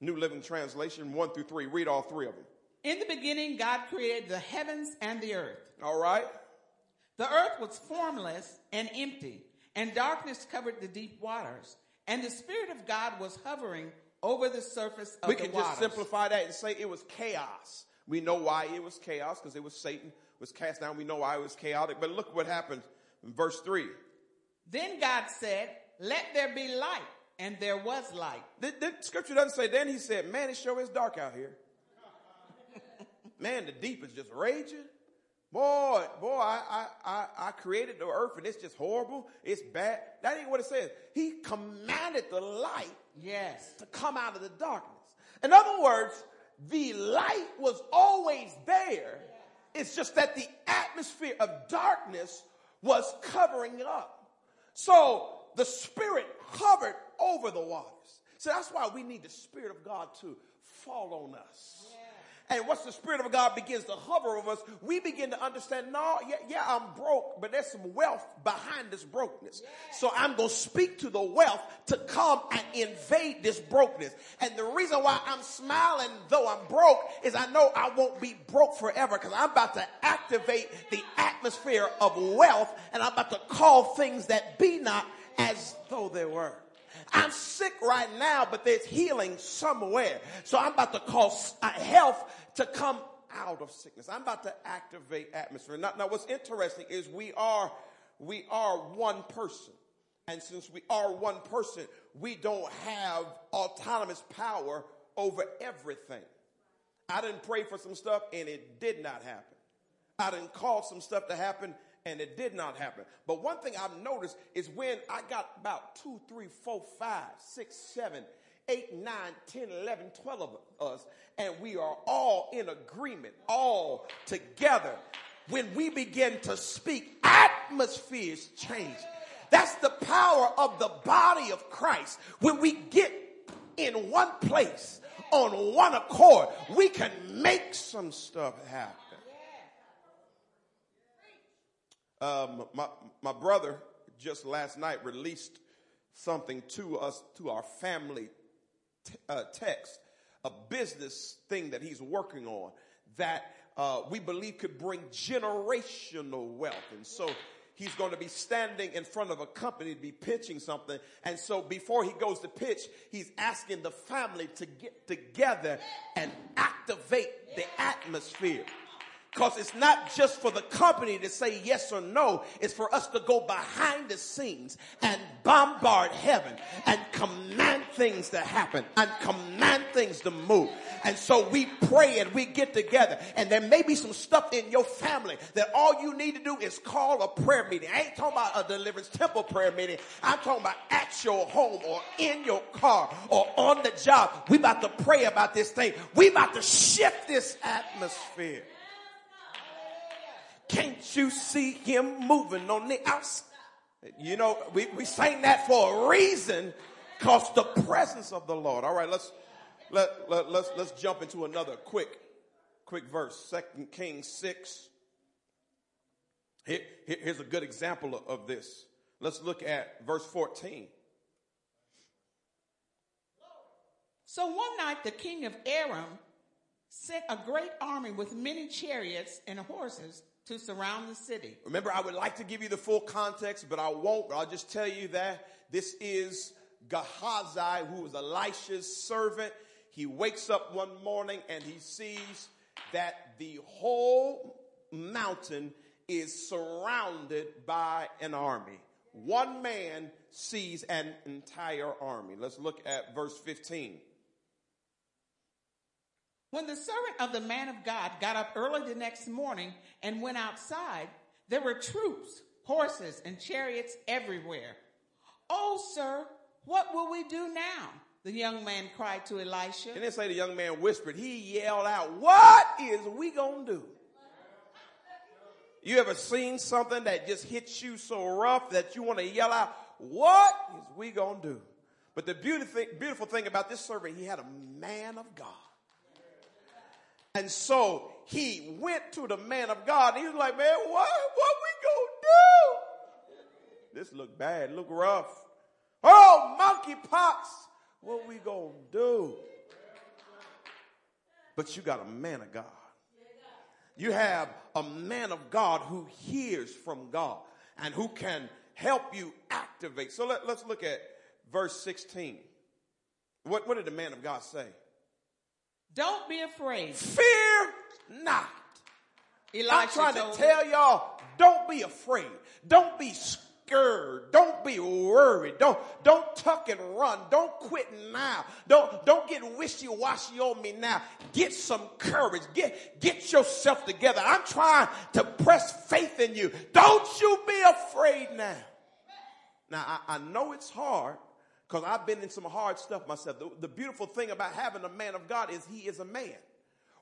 New Living Translation, 1 through 3. Read all three of them. In the beginning, God created the heavens and the earth. All right. The earth was formless and empty, and darkness covered the deep waters. And the Spirit of God was hovering over the surface of we the can just simplify that and say it was chaos. We know why it was chaos because it was Satan was cast down. We know why it was chaotic. But look what happened in verse 3. Then God said, Let there be light and there was light. The, the, scripture doesn't say, then he said, man, it sure is dark out here. [LAUGHS] man, the deep is just raging. Boy, boy, I, I, I, I created the earth and it's just horrible. It's bad. That ain't what it says. He commanded the light Yes. to come out of the darkness. In other words, the light was always there. It's just that the atmosphere of darkness was covering it up. So the Spirit hovered over the waters. So that's why we need the Spirit of God to fall on us. And once the Spirit of God begins to hover over us, we begin to understand, no, yeah, yeah, I'm broke, but there's some wealth behind this brokenness. So I'm going to speak to the wealth to come and invade this brokenness. And the reason why I'm smiling though I'm broke is I know I won't be broke forever because I'm about to activate the atmosphere of wealth and I'm about to call things that be not as though they were. I'm sick right now, but there's healing somewhere. So I'm about to call uh, health to come out of sickness. I'm about to activate atmosphere. Now, now what's interesting is we are, we are one person. And since we are one person, we don't have autonomous power over everything. I didn't pray for some stuff and it did not happen. I didn't call some stuff to happen and it did not happen. But one thing I've noticed is when I got about two, three, four, five, six, seven, eight, nine, 10, 11, 12 of us, and we are all in agreement, all together. When we begin to speak, atmospheres change. That's the power of the body of Christ. When we get in one place on one accord, we can make some stuff happen. Um, my, my brother just last night released something to us, to our family uh, text, a business thing that he's working on that uh, we believe could bring generational wealth. And so he's going to be standing in front of a company to be pitching something. And so before he goes to pitch, he's asking the family to get together and activate the atmosphere. Because it's not just for the company to say yes or no, it's for us to go behind the scenes and bombard heaven and command things to happen and command things to move. And so we pray and we get together. And there may be some stuff in your family that all you need to do is call a prayer meeting. I ain't talking about a deliverance temple prayer meeting. I'm talking about at your home or in your car or on the job. We about to pray about this thing. We about to shift this atmosphere. Can't you see him moving on the outside? You know, we, we sang that for a reason because the presence of the Lord. All right, let's, let, let, let's, let's jump into another quick, quick verse. Second Kings 6. Here, here's a good example of, of this. Let's look at verse 14. So one night the king of Aram sent a great army with many chariots and horses to surround the city. Remember, I would like to give you the full context, but I won't. But I'll just tell you that this is Gehazi, who was Elisha's servant. He wakes up one morning and he sees that the whole mountain is surrounded by an army. One man sees an entire army. Let's look at verse 15. When the servant of the man of God got up early the next morning and went outside, there were troops, horses, and chariots everywhere. Oh, sir, what will we do now? The young man cried to Elisha. And say the young man whispered, he yelled out, what is we gonna do? You ever seen something that just hits you so rough that you want to yell out, what is we gonna do? But the beautiful, beautiful thing about this servant, he had a man of God. And so he went to the man of God. And he was like, man, what, what we gonna do? This look bad, look rough. Oh, monkeypox. What we gonna do? But you got a man of God. You have a man of God who hears from God and who can help you activate. So let, us look at verse 16. What, what did the man of God say? Don't be afraid. Fear not. Elisha I'm trying to tell y'all, don't be afraid. Don't be scared. Don't be worried. Don't, don't tuck and run. Don't quit now. Don't, don't get wishy-washy on me now. Get some courage. Get, get yourself together. I'm trying to press faith in you. Don't you be afraid now. Now, I, I know it's hard because I've been in some hard stuff myself. The, the beautiful thing about having a man of God is he is a man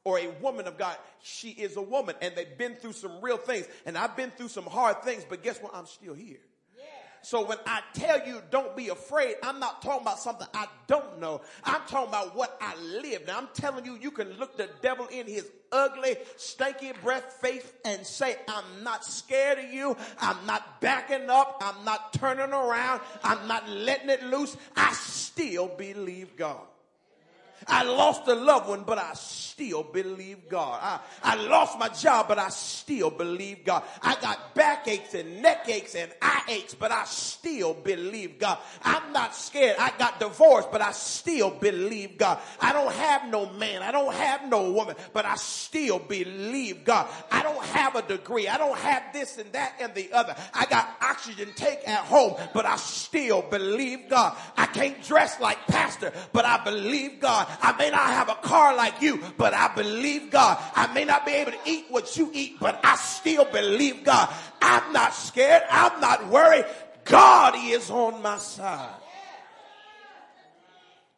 or a woman of God, she is a woman and they've been through some real things. And I've been through some hard things, but guess what? I'm still here. So when I tell you don't be afraid, I'm not talking about something I don't know. I'm talking about what I live. Now I'm telling you, you can look the devil in his ugly, stinky breath face and say, I'm not scared of you. I'm not backing up. I'm not turning around. I'm not letting it loose. I still believe God. I lost a loved one, but I still believe God. I, I lost my job, but I still believe God. I got backaches and neck aches and eye aches, but I still believe God. I'm not scared. I got divorced, but I still believe God. I don't have no man. I don't have no woman, but I still believe God. I don't have a degree. I don't have this and that and the other. I got oxygen take at home, but I still believe God. I can't dress like pastor, but I believe God. I may not have a car like you, but I believe God. I may not be able to eat what you eat, but I still believe God. I'm not scared. I'm not worried. God is on my side.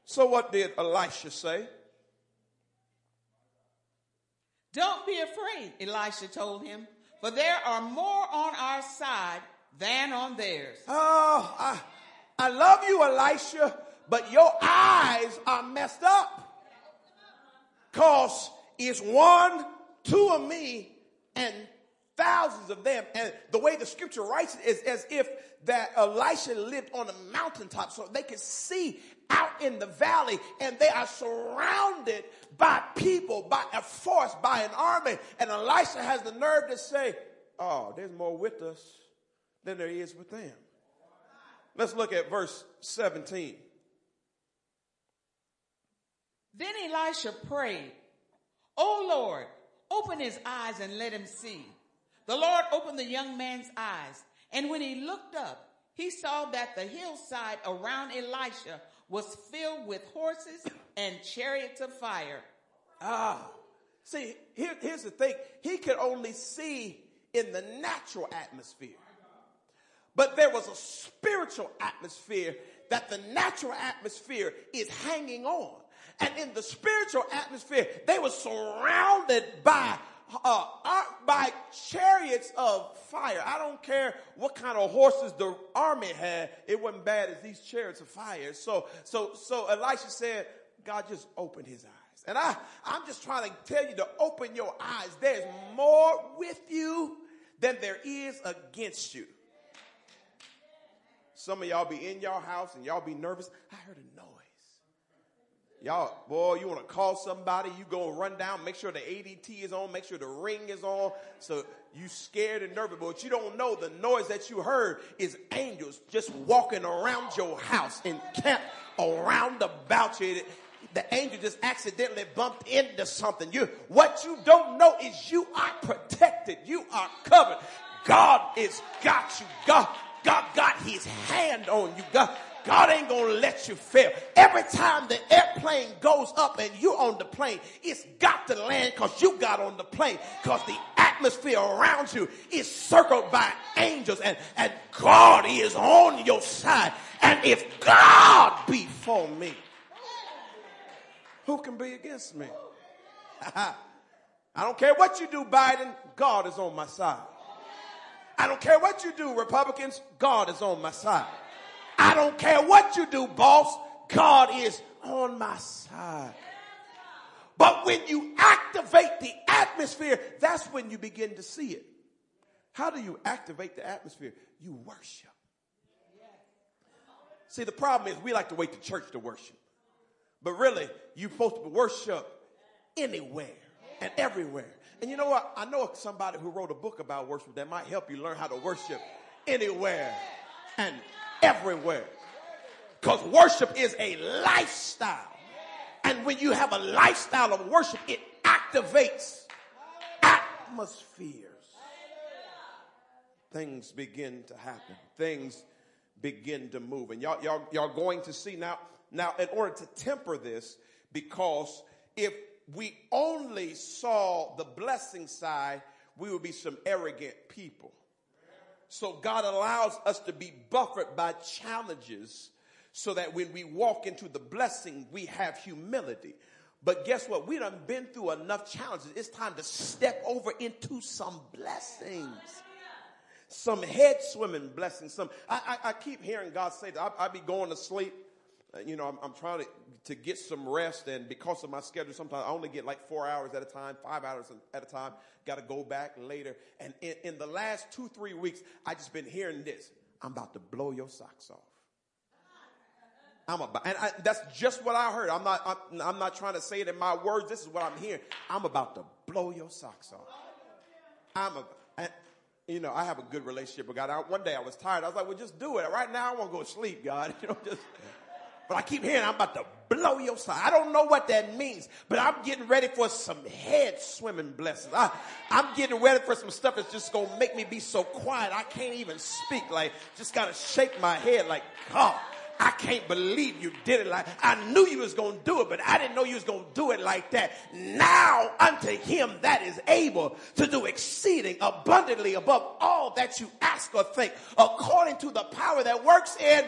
So what did Elisha say? Don't be afraid, Elisha told him, for there are more on our side than on theirs. Oh, I, I love you, Elisha, but your eyes are messed up. Cause it's one, two of me and thousands of them. And the way the scripture writes it is as if that Elisha lived on a mountaintop so they could see out in the valley and they are surrounded by people, by a force, by an army. And Elisha has the nerve to say, oh, there's more with us than there is with them. Let's look at verse 17. Then Elisha prayed, O Lord, open his eyes and let him see. The Lord opened the young man's eyes, and when he looked up, he saw that the hillside around Elisha was filled with horses and chariots of fire. Ah, see, here, here's the thing. He could only see in the natural atmosphere. But there was a spiritual atmosphere that the natural atmosphere is hanging on. And in the spiritual atmosphere, they were surrounded by uh, by chariots of fire. I don't care what kind of horses the army had; it wasn't bad as these chariots of fire. So, so, so Elisha said, "God just opened his eyes." And I, I'm just trying to tell you to open your eyes. There's more with you than there is against you. Some of y'all be in your house and y'all be nervous. I heard a noise. Y'all, boy, you want to call somebody, you go run down, make sure the ADT is on, make sure the ring is on. So you scared and nervous, but you don't know the noise that you heard is angels just walking around your house and camp around about you. The angel just accidentally bumped into something. You, what you don't know is you are protected. You are covered. God is got you. God, God got his hand on you. God, God ain't gonna let you fail. Every time the airplane goes up and you're on the plane, it's got to land because you got on the plane because the atmosphere around you is circled by angels and, and God is on your side. And if God be for me, who can be against me? [LAUGHS] I don't care what you do, Biden, God is on my side. I don't care what you do, Republicans, God is on my side. I don't care what you do, boss. God is on my side. But when you activate the atmosphere, that's when you begin to see it. How do you activate the atmosphere? You worship. See, the problem is we like to wait to church to worship. But really, you're supposed to worship anywhere and everywhere. And you know what? I know somebody who wrote a book about worship that might help you learn how to worship anywhere and everywhere. Because worship is a lifestyle. And when you have a lifestyle of worship, it activates atmospheres. things begin to happen. Things begin to move. And y'all, y'all, y'all going to see now, now in order to temper this, because if we only saw the blessing side, we would be some arrogant people. So God allows us to be buffered by challenges so that when we walk into the blessing, we have humility. But guess what? We done been through enough challenges. It's time to step over into some blessings. Some head swimming blessings. Some I, I, I keep hearing God say that I, I be going to sleep. Uh, you know, I'm, I'm trying to, to get some rest, and because of my schedule, sometimes I only get like four hours at a time, five hours at a time. Got to go back later. And in, in the last two, three weeks, I just been hearing this. I'm about to blow your socks off. I'm about, and I, that's just what I heard. I'm not, I'm, I'm, not trying to say it in my words. This is what I'm hearing. I'm about to blow your socks off. I'm a, and, you know, I have a good relationship with God. I, one day I was tired. I was like, well, just do it. Right now I want to go to sleep, God. [LAUGHS] You know, just, but I keep hearing I'm about to blow your socks. I don't know what that means, but I'm getting ready for some head swimming blessings. I, I'm getting ready for some stuff that's just to make me be so quiet. I can't even speak. Like, just got to shake my head like, God. I can't believe you did it like I knew you was to do it, but I didn't know you was to do it like that. Now unto him that is able to do exceeding abundantly above all that you ask or think, according to the power that works in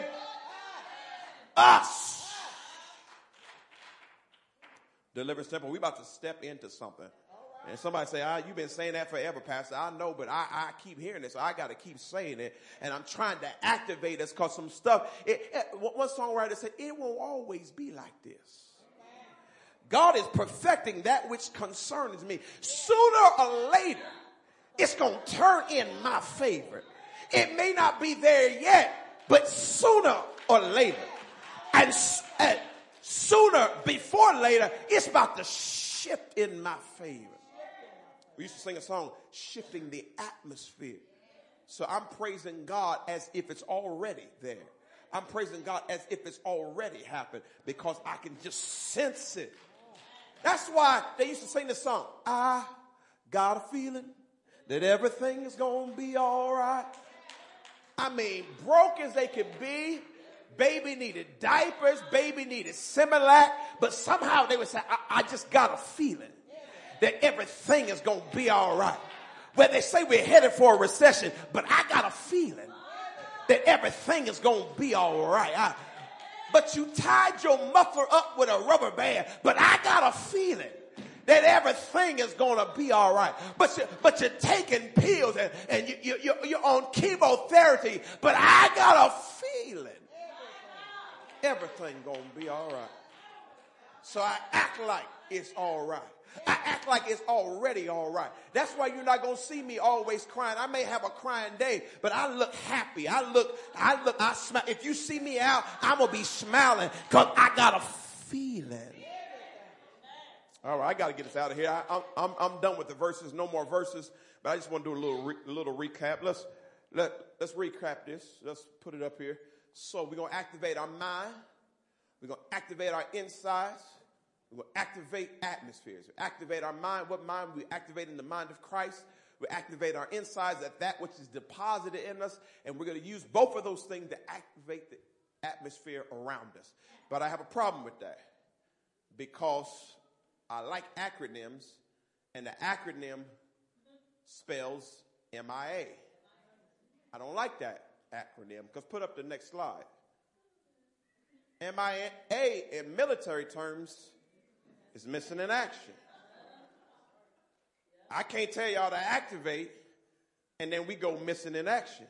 us. Deliverance Temple, we about to step into something. And somebody say, ah, you've been saying that forever, Pastor. I know, but I, I keep hearing this. So I got to keep saying it. And I'm trying to activate us because some stuff, it, it, one songwriter said, it won't always be like this. God is perfecting that which concerns me. Sooner or later, it's going to turn in my favor. It may not be there yet, but sooner or later, and, and uh, sooner before later, it's about to shift in my favor. We used to sing a song, shifting the atmosphere. So I'm praising God as if it's already there. I'm praising God as if it's already happened because I can just sense it. That's why they used to sing the song, I got a feeling that everything is going to be all right. I mean, broke as they could be, baby needed diapers, baby needed Similac, but somehow they would say, I, I just got a feeling that everything is going to be all right. Where they say we're headed for a recession, but I got a feeling that everything is going to be all right. I, but you tied your muffler up with a rubber band, but I got a feeling that everything is going to be all right. But, you, but you're taking pills and, and you, you, you're on chemotherapy, but I got a feeling everything to be all right. So I act like it's all right. I act like it's already all right. That's why you're not going to see me always crying. I may have a crying day, but I look happy. I look, I look, I smile. If you see me out, I'm going to be smiling because I got a feeling. All right, I got to get this out of here. I, am I'm, I'm done with the verses. No more verses, but I just want to do a little, re, little recap. Let's, let, let's recap this. Let's put it up here. So we're going to activate our mind. We're going to activate our insides. We will activate atmospheres. We activate our mind. What mind? We activate in the mind of Christ. We activate our insides at that which is deposited in us. And we're going to use both of those things to activate the atmosphere around us. But I have a problem with that because I like acronyms and the acronym spells MIA. I don't like that acronym because put up the next slide. MIA in military terms is missing in action. I can't tell y'all to activate and then we go missing in action.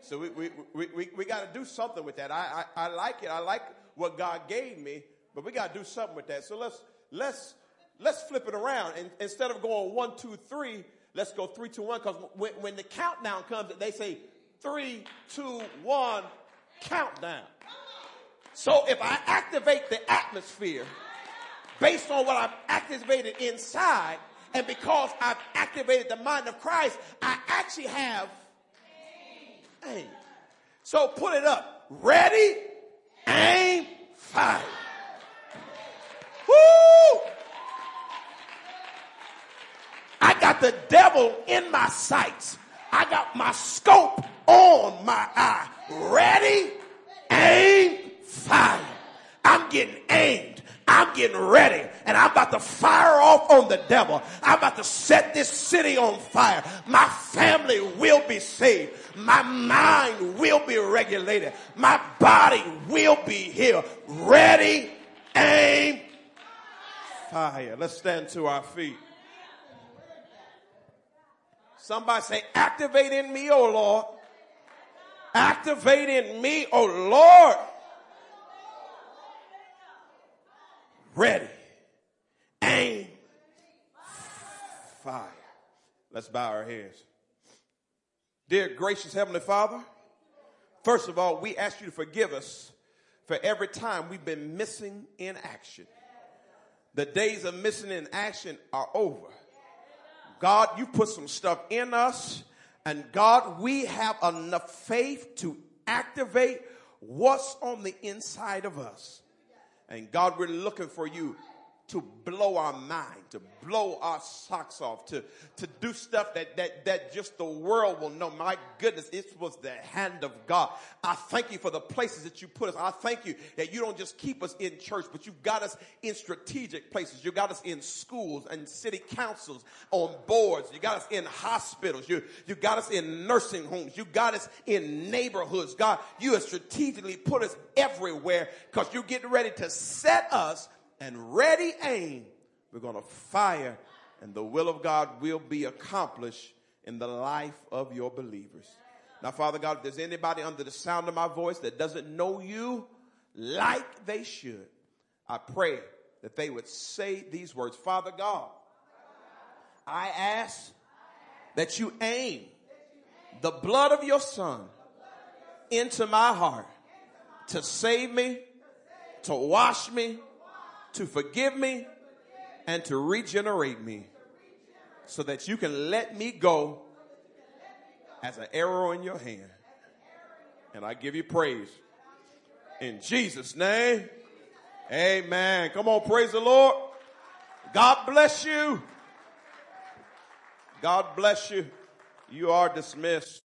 So we, we, we, we, we got to do something with that. I, I, I like it. I like what God gave me, but we got to do something with that. So let's, let's, let's flip it around. And instead of going one, two, three, let's go three, two, one. Cause when, when the countdown comes, they say three, two, one, countdown. So if I activate the atmosphere, based on what I've activated inside, and because I've activated the mind of Christ, I actually have aim. So put it up. Ready, aim, fire. Woo! I got the devil in my sights. I got my scope on my eye. Ready, aim, fire. I'm getting aimed. I'm getting ready and I'm about to fire off on the devil. I'm about to set this city on fire. My family will be saved. My mind will be regulated. My body will be healed. Ready, aim, fire. Let's stand to our feet. Somebody say, activate in me, oh Lord. Activate in me, oh Lord. Ready. Aim. Fire. Let's bow our heads. Dear gracious Heavenly Father, first of all, we ask you to forgive us for every time we've been missing in action. The days of missing in action are over. God, you put some stuff in us, and God, we have enough faith to activate what's on the inside of us. And God, we're looking for you to blow our mind, to blow our socks off, to, to do stuff that, that, that just the world will know. My goodness, it was the hand of God. I thank you for the places that you put us. I thank you that you don't just keep us in church, but you've got us in strategic places. You got us in schools and city councils, on boards. You got us in hospitals. You, you got us in nursing homes. You got us in neighborhoods. God, you have strategically put us everywhere because you're getting ready to set us and ready aim, we're going to fire and the will of God will be accomplished in the life of your believers. Now, Father God, if there's anybody under the sound of my voice that doesn't know you like they should, I pray that they would say these words. Father God, I ask that you aim the blood of your son into my heart to save me, to wash me, to forgive me and to regenerate me so that you can let me go as an arrow in your hand. And I give you praise. In Jesus' name, amen. Come on, praise the Lord. God bless you. God bless you. You are dismissed.